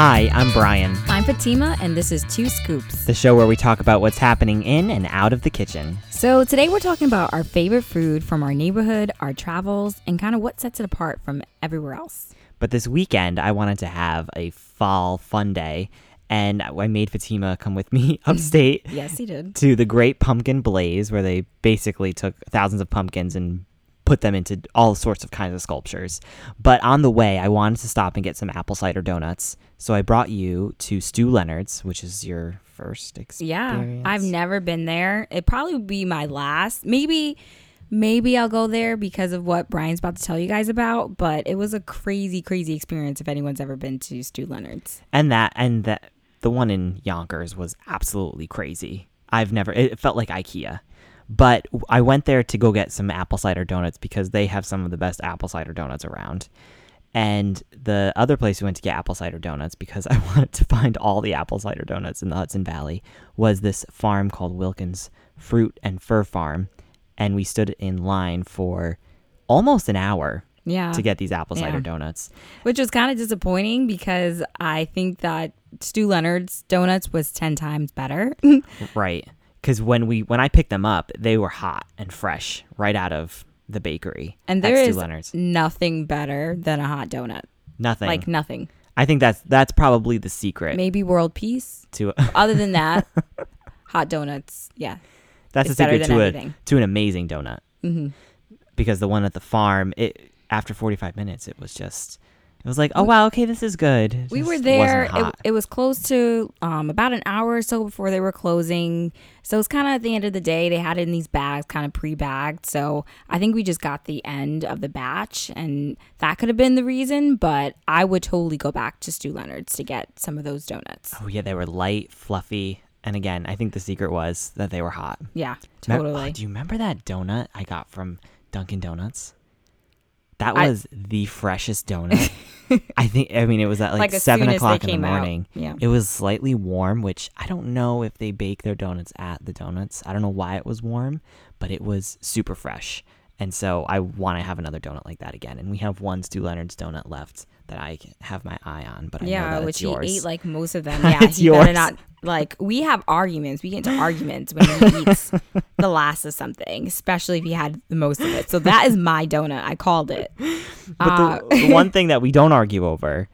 Hi, I'm Brian, I'm Fatima, and this is Two Scoops. the show where we talk about what's happening in and out of the kitchen. So, today we're talking about our favorite food from our neighborhood, our travels, and kind of what sets it apart from everywhere else. But this weekend, I wanted to have a fall fun day, and I made Fatima come with me upstate Yes, he did. to the Great Pumpkin Blaze, where they basically took thousands of pumpkins and put them into all sorts of kinds of sculptures. But on the way, I wanted to stop and get some apple cider donuts. So I brought you to Stew Leonard's, which is your first experience. Yeah, I've never been there. It probably would be my last. Maybe, maybe I'll go there because of what Brian's about to tell you guys about. But it was a crazy, crazy experience if anyone's ever been to Stew Leonard's. and that and that the one in Yonkers was absolutely crazy. I've never it felt like IKEA. But I went there to go get some apple cider donuts because they have some of the best apple cider donuts around. And the other place we went to get apple cider donuts because I wanted to find all the apple cider donuts in the Hudson Valley was this farm called Wilkens Fruit and Fir Farm. And we stood in line for almost an hour Yeah, to get these apple cider Yeah. donuts. which was kind of disappointing because I think that Stew Leonard's donuts was ten times better. Right. Because when we when I picked them up, they were hot and fresh right out of the bakery. And there Stew Leonard's. nothing better than a hot donut. nothing. Like nothing. I think that's that's probably the secret Maybe world peace. to Other than that, hot donuts. Yeah. that's the secret to a to an amazing donut. hmm Because the one at the farm, it after forty five minutes, it was just it was like, oh wow, okay, this is good. It We were there. It, it was close to um, about an hour or so before they were closing. So it's kind of at the end of the day. They had it in these bags, kind of pre bagged. So I think we just got the end of the batch, and that could have been the reason. But I would totally go back to Stew Leonard's to get some of those donuts. oh yeah, they were light, fluffy, and again, I think the secret was that they were hot. Yeah, Me- oh, totally. do you remember that donut I got from Dunkin' Donuts? That I- was the freshest donut. I think. I mean, it was at like, Like, seven soon as they o'clock in the came out. morning. Yeah. It was slightly warm, which I don't know if they bake their donuts at the donuts. I don't know why it was warm, but it was super fresh. And so I want to have another donut like that again. And we have one Stew Leonard's donut left that I have my eye on, but I know yeah, which he ate like most of them. Yeah, It's he better yours. not. Like we have arguments. We get into arguments when he eats the last of something, especially if he had the most of it. So that is my donut. I called it. but Uh, the, the one thing that we don't argue over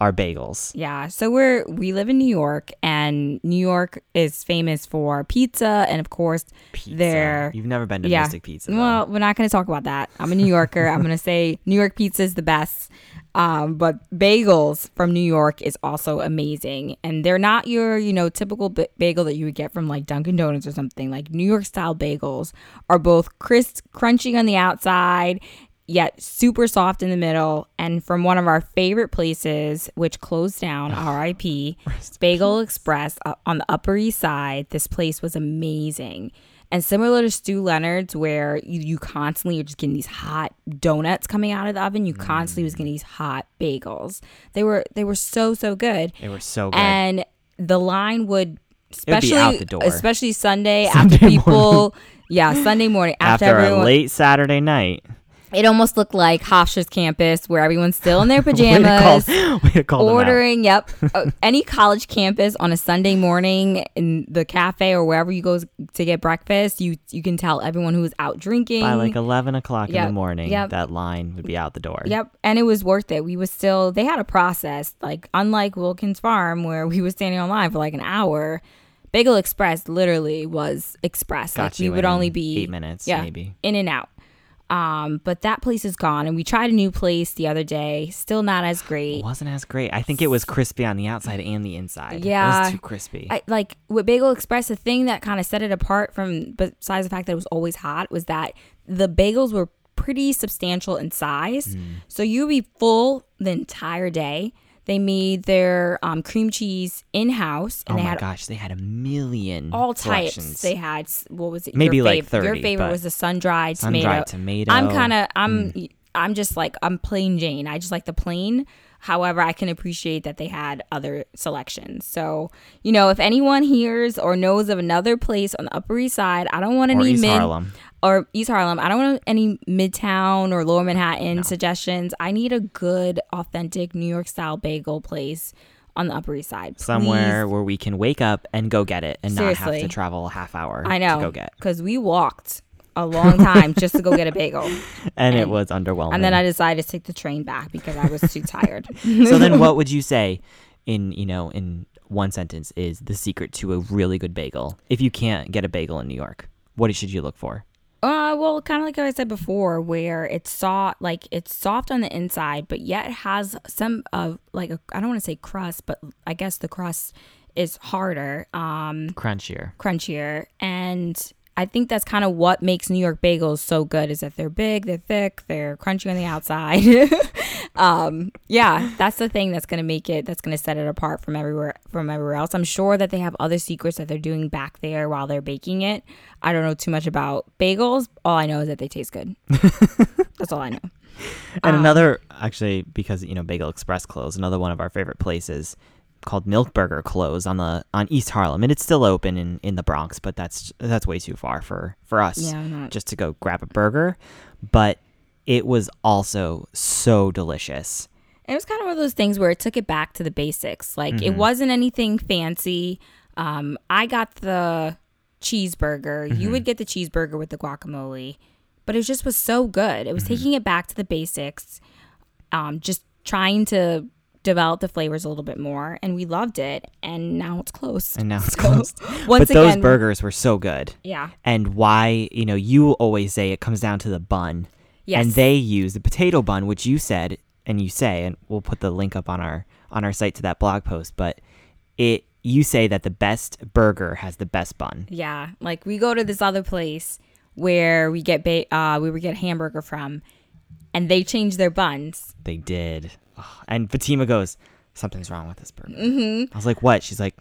are bagels. Yeah. So we're we live in New York, and New York is famous for pizza, and of course, Pizza. There- You've never been to yeah. Mystic Pizza. though. Well, we're not going to talk about that. I'm a New Yorker. I'm going to say New York pizza is the best. Um, but bagels from New York is also amazing, and they're not your you know typical b- bagel that you would get from like Dunkin' Donuts or something. Like New York style bagels are both crisp, crunchy on the outside, yet super soft in the middle. And from one of our favorite places, which closed down, R.I.P. Bagel Express uh, on the Upper East Side. This place was amazing. And similar to Stew Leonard's, where you, you constantly are just getting these hot donuts coming out of the oven, you constantly was getting these hot bagels. They were they were so so good, They were so good. and the line would would especially out the door. especially Sunday, Sunday after people, yeah, Sunday morning after, After everyone. a late Saturday night. It almost looked like Hofstra's campus, where everyone's still in their Way to call, pajamas. way to call them out. ordering yep Uh, any college campus on a sunday morning in the cafe or wherever you go to get breakfast you you can tell everyone who was out drinking by like 11 o'clock in the morning yep. that line would be out the door yep and it was worth it we was still they had a process like unlike wilkens farm where we was standing online for like an hour bagel express literally was express Got like we would only be eight minutes yeah, maybe in and out um but that place is gone and we tried a new place the other day still not as great it wasn't as great i think it was crispy on the outside and the inside it Yeah. was too crispy I, like with Bagel Express, the thing that kind of set it apart from, besides the fact that it was always hot, was that the bagels were pretty substantial in size. Mm. So you'd be full the entire day. They made their um, cream cheese in house, oh and they my had gosh they had a million all types. They had what was it? Maybe your like fav- Your favorite was the sun dried tomato. sun-dried tomato I'm kind of I'm Mm. I'm just like I'm plain Jane. I just like the plain. However, I can appreciate that they had other selections. So, you know, if anyone hears or knows of another place on the Upper East Side, I don't want East mid Harlem. Or East Harlem. I don't want any Midtown or Lower Manhattan suggestions. I need a good, authentic New York style bagel place on the Upper East Side. Somewhere where we can wake up and go get it and not have to travel a half hour I know. to go get. Because we walked a long time just to go get a bagel. And, it was underwhelming. And then I decided to take the train back because I was too tired. so then what would you say in, you know, in one sentence is the secret to a really good bagel? If you can't get a bagel in New York, what should you look for? Uh, well, kind of like I said before, where it's soft, like it's soft on the inside, but yet has some of like a, I don't want to say crust, but I guess the crust is harder, um, Crunchier. crunchier, and I think that's kind of what makes New York bagels so good is that they're big, they're thick, they're crunchy on the outside. um, yeah, that's the thing that's gonna make it, that's gonna set it apart from everywhere from everywhere else. I'm sure that they have other secrets that they're doing back there while they're baking it. I don't know too much about bagels. All I know is that they taste good. that's all I know. And Um, another, actually, because you know Bagel Express closed, another one of our favorite places called Milk Burger closed on the on East Harlem, and it's still open in, in the Bronx, but that's that's way too far for for us Yeah, just to go grab a burger. But it was also so delicious. It was kind of one of those things where it took it back to the basics. Like Mm-hmm. it wasn't anything fancy. Um, I got the cheeseburger. Mm-hmm. You would get the cheeseburger with the guacamole, but it just was so good. It was Mm-hmm. taking it back to the basics. Um, just trying to develop the flavors a little bit more, and we loved it. And now it's closed. And now it's So, closed. Once but those burgers were so good. yeah, And why, you know, you always say it comes down to the bun. yes, and they use the potato bun, which you said and you say, and we'll put the link up on our on our site to that blog post. But it you say that the best burger has the best bun. Yeah, like we go to this other place where we get ba- uh we would get hamburger from, and they change their buns. They did. and Fatima goes, "Something's wrong with this burger." Mm-hmm. I was like, "What?" She's like,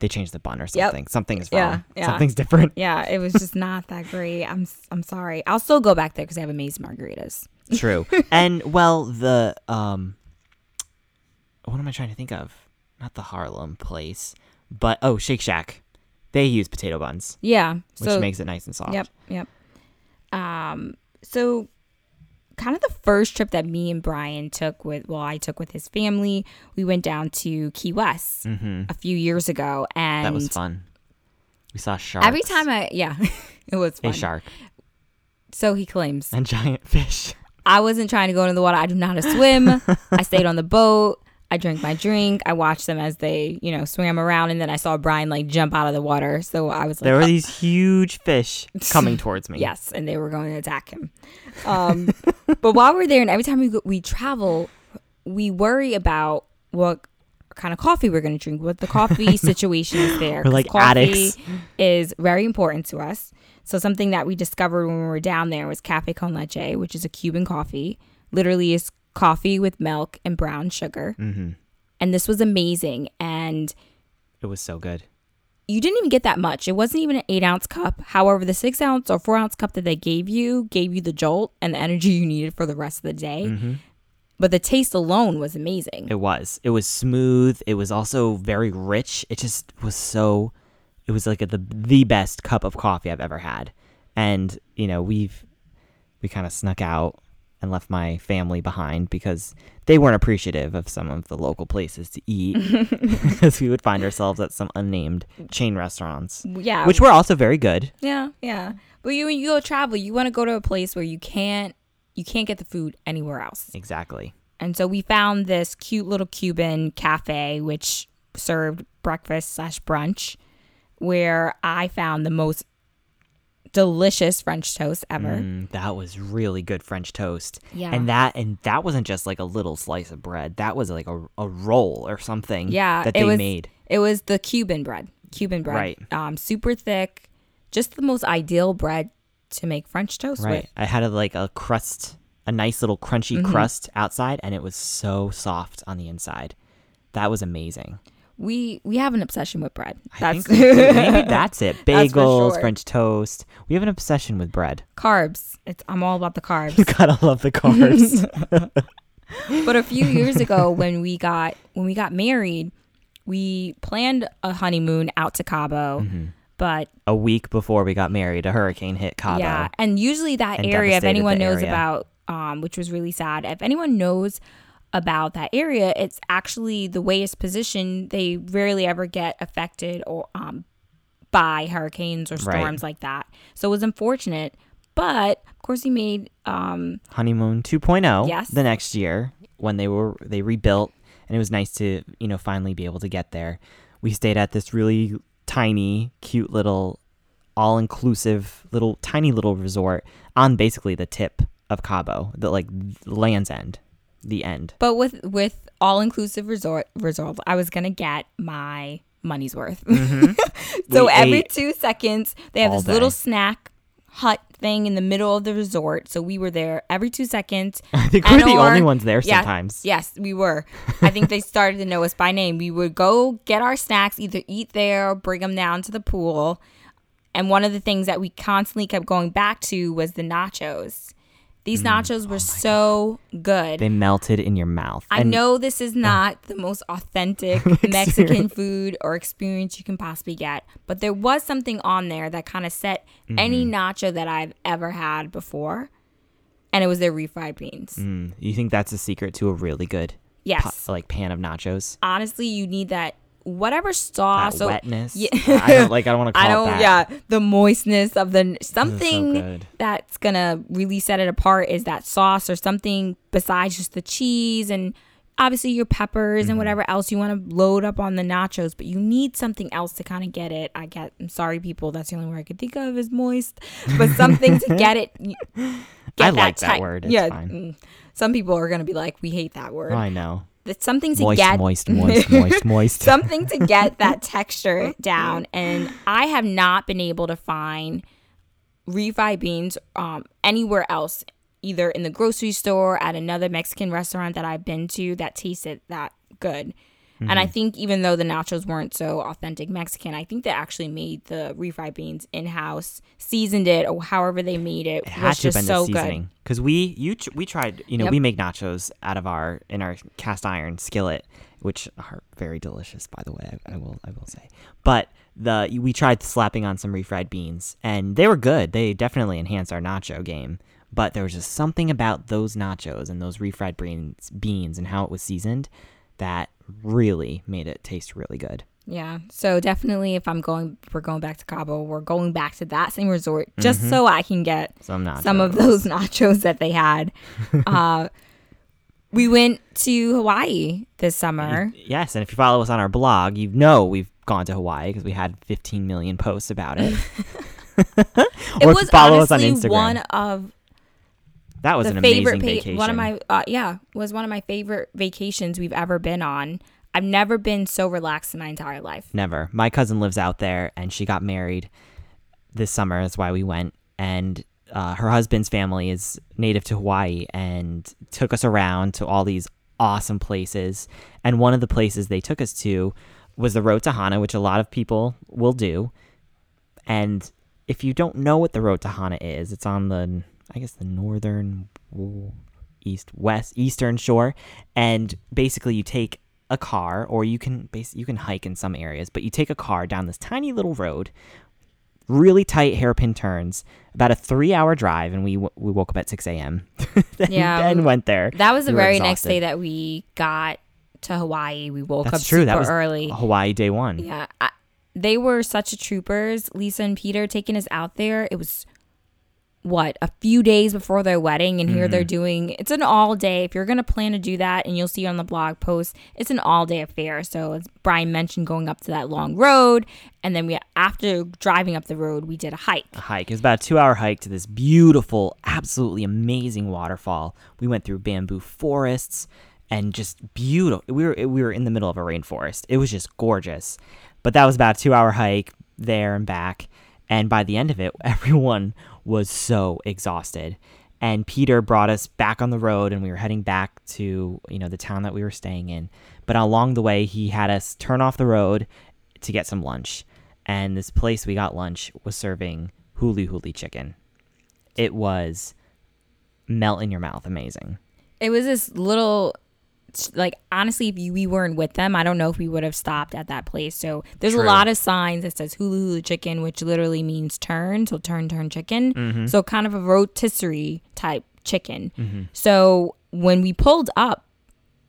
"They changed the bun or something. Something is Yeah, wrong. yeah. Something's different." Yeah, it was just not that great. I'm I'm sorry. I'll still go back there because they have amazing margaritas. True. and well, the um, what am I trying to think of? Not the Harlem place, but oh, Shake Shack. They use potato buns, Yeah, which so makes it nice and soft. yep, yep. Um, so kind of the first trip that me and Brian took with well, I took with his family. We went down to Key West Mm-hmm. a few years ago, and That was fun. We saw sharks. every time I yeah, it was a shark So he claims. and giant fish. I wasn't trying to go into the water. I do not know how to swim. I stayed on the boat. I drank my drink. I watched them as they, you know, swam around, and then I saw Brian like jump out of the water. So I was like, There were "Oh, these huge fish coming towards me. yes, and they were going to attack him. Um, but while we're there, and every time we go, we travel, we worry about what kind of coffee we're going to drink, what the coffee situation is there. We're like coffee addicts. is very important to us. So something that we discovered when we were down there was cafe con leche, which is a Cuban coffee. Literally is coffee with milk and brown sugar. Mm-hmm. And this was amazing. And It was so good. you didn't even get that much. It wasn't even an eight ounce cup. However, the six ounce or four ounce cup that they gave you gave you the jolt and the energy you needed for the rest of the day. Mm-hmm. But the taste alone was amazing. It was. It was smooth. It was also very rich. It just was so. It was like a, the the best cup of coffee I've ever had, and you know we've we kind of snuck out and left my family behind because they weren't appreciative of some of the local places to eat because we would find ourselves at some unnamed chain restaurants yeah. which were also very good yeah, yeah. But you when you go travel, you want to go to a place where you can't you can't get the food anywhere else. exactly And so we found this cute little Cuban cafe which served breakfast slash brunch, where I found the most delicious French toast ever. Mm, that was really good French toast. Yeah. And that and that wasn't just like a little slice of bread. That was like a, a roll or something Yeah, that it they was- made. It was the Cuban bread. Cuban bread. Right. Um, super thick. Just the most ideal bread to make French toast Right. with. I had a, like a crust, a nice little crunchy Mm-hmm. crust outside and it was so soft on the inside. That was amazing. We we have an obsession with bread. I That's think maybe that's it. That's Bagels, sure. French toast. We have an obsession with bread. carbs. It's I'm all about the carbs. You gotta love the carbs. but a few years ago when we got when we got married, we planned a honeymoon out to Cabo. Mm-hmm. But a week before we got married, a hurricane hit Cabo. yeah, and usually that and area, if anyone knows area. about, um, which was really sad. If anyone knows about that area, it's actually the way it's positioned. They rarely ever get affected or um, by hurricanes or Right. storms like that. So it was unfortunate, but of course he made um, honeymoon 2.0 Yes. the next year when they were they rebuilt and it was nice to you know finally be able to get there we stayed at this really tiny cute little all-inclusive little tiny little resort on basically the tip of cabo the like land's end the end But with with all inclusive resort resort, I was gonna get my money's worth. so Mm-hmm. We every two seconds, they have this little snack hut thing in the middle of the resort. So we were there every two seconds. i think we're the only ones there Yeah, sometimes Yes, we were. I think they started to know us by name. We would go get our snacks, either eat there or bring them down to the pool. And one of the things that we constantly kept going back to was the nachos. These nachos were so good. Mm. Oh they melted in your mouth I And know this is not the most authentic Mexican food or experience you can possibly get, but there was something on there that kind of set any Mm-hmm. nacho that I've ever had before, and it was their refried beans. Mm, you think that's a secret to a really good Yes, po- like pan of nachos honestly, you need that whatever sauce. that so wetness Yeah. i don't like i don't want to call I don't. that Yeah, the moistness of the something good. that's gonna really set it apart is that sauce or something besides just the cheese and obviously your peppers Mm-hmm. and whatever else you want to load up on the nachos. But you need something else to kind of get it. I get. I'm sorry, people. That's the only word I could think of is moist, but something to get it. Get I like that tec- word. It's yeah. fine. mm. Some people are gonna be like, we hate that word. i know Something to moist, get moist, moist, moist, moist. something to get that texture down. And I have not been able to find refried beans um, anywhere else, either in the grocery store, at another Mexican restaurant that I've been to that tasted that good. And I mm-hmm. think even though the nachos weren't so authentic Mexican, I think they actually made the refried beans in house, seasoned it, or however they made it, It had was to have just been so the good. seasoning. Because we you we tried you know Yep. we make nachos out of our in our cast iron skillet which are very delicious by the way I, I will I will say. But the we tried slapping on some refried beans and they were good. They definitely enhanced our nacho game. But there was just something about those nachos and those refried beans beans and how it was seasoned that really made it taste really good Yeah. So definitely if I'm going we're going back to Cabo, we're going back to that same resort just Mm-hmm. so I can get some nachos some of those nachos that they had. uh we went to Hawaii this summer. Yes, and if you follow us on our blog, you know we've gone to Hawaii because we had 15 million posts about it. It or was follow us on honestly Instagram, one of that was the an favorite amazing va- vacation. one of my uh, yeah, was one of my favorite vacations we've ever been on. I've never been so relaxed in my entire life. Never. My cousin lives out there, and she got married this summer. That's why we went. And uh, her husband's family is native to Hawaii, and took us around to all these awesome places. And one of the places they took us to was the Road to Hana, which a lot of people will do. And if you don't know what the Road to Hana is, it's on the, I guess, the northern, east, west, eastern shore. And basically, you take a car, or you can base, you can hike in some areas, but you take a car down this tiny little road, really tight hairpin turns, about a three-hour drive, and we w- we woke up at six a.m. and, Yeah, and went there. That was the We very next day that we got to Hawaii. We woke That's up true. super That was early. Hawaii day one. Yeah, I, they were such a troopers. Lisa and Peter taking us out there. It was what a few days before their wedding, and here they're mm-hmm. doing. It's an all day. If you're gonna plan to do that, and you'll see on the blog post, it's an all day affair. So as Brian mentioned, going up to that long road, and then we after driving up the road, we did a hike. a hike. It was about a two hour hike to this beautiful, absolutely amazing waterfall. We went through bamboo forests and just beautiful. We were we were in the middle of a rainforest. It was just gorgeous. But that was about a two hour hike there and back. And by the end of it, everyone was so exhausted. And Peter brought us back on the road and we were heading back to, you know, the town that we were staying in. But along the way, he had us turn off the road to get some lunch. And this place we got lunch was serving huli huli chicken. It was melt in your mouth, amazing. It was this little, like honestly, if you, we weren't with them, I don't know if we would have stopped at that place. So there's True. a lot of signs that says hula hula chicken, which literally means turn, so turn turn chicken. Mm-hmm. So kind of a rotisserie type chicken. So when we pulled up,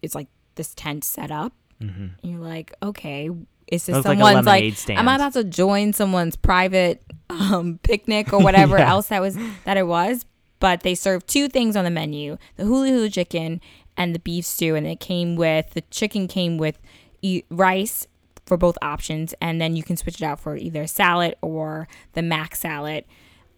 it's like this tent set up. Mm-hmm. You're like, okay, is this was like someone's like am I about to join someone's private um, picnic or whatever Yeah. else that was that it was? But they serve two things on the menu: the hula hula chicken and the beef stew, and it came with the chicken came with e- rice for both options, and then you can switch it out for either salad or the mac salad.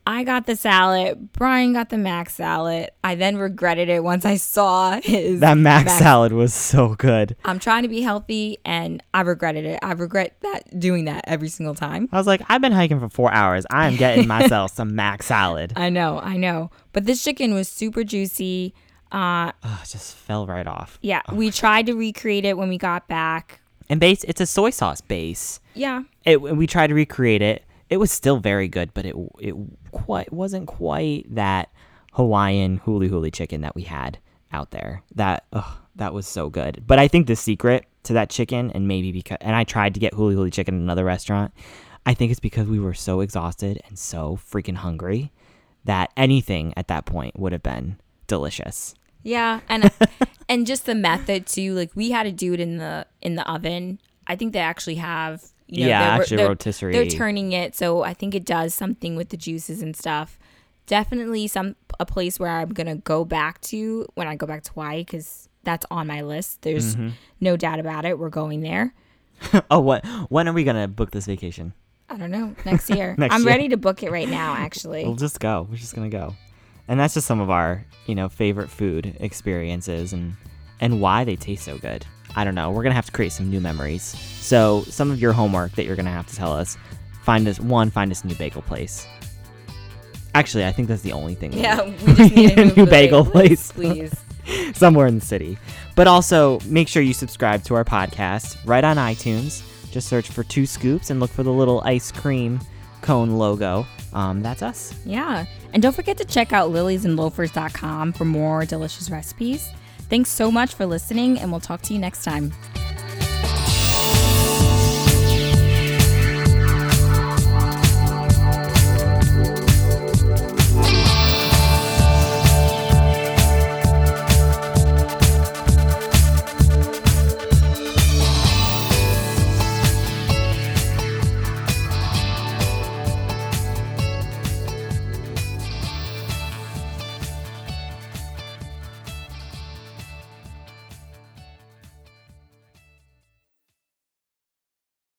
I got the salad. Brian got the mac salad. I then regretted it once I saw his That mac mac salad was so good. I'm trying to be healthy and I regretted it. I regret that doing that every single time. I was like, I've been hiking for four hours. I am getting myself some mac salad. I know, I know. But this chicken was super juicy. Uh it just fell right off. yeah, Oh we tried to recreate it when we got back. And base, it's a soy sauce base. Yeah. It, we tried to recreate it. It was still very good, but it it quite wasn't quite that Hawaiian huli huli chicken that we had out there. That ugh, that was so good. But I think the secret to that chicken, and maybe because, and I tried to get huli huli chicken in another restaurant. I think it's because we were so exhausted and so freaking hungry that anything at that point would have been delicious. Yeah, and and just the method too. Like we had to do it in the in the oven. I think they actually have you know, Yeah, they're- actually they're- rotisserie. They're turning it, so I think it does something with the juices and stuff. Definitely some a place where I'm gonna go back to when I go back to Hawaii because that's on my list. There's Mm-hmm. no doubt about it. We're going there. oh, what? When are we gonna book this vacation? I don't know next year. Next I'm year. ready to book it right now. Actually, We'll just go. We're just gonna go, and that's just some of our, you know, favorite food experiences and and why they taste so good. I don't know. We're gonna have to create some new memories. So some of your homework that you're gonna have to tell us. Find us one. Find us a new bagel place. Actually, I think that's the only thing. we yeah, need. we just need a new, bagel place. please. somewhere in the city. But also make sure you subscribe to our podcast right on iTunes. Just search for Two Scoops and look for the little ice cream cone logo. Um, that's us. Yeah. And don't forget to check out liliesandloafers.com for more delicious recipes. Thanks so much for listening, and we'll talk to you next time.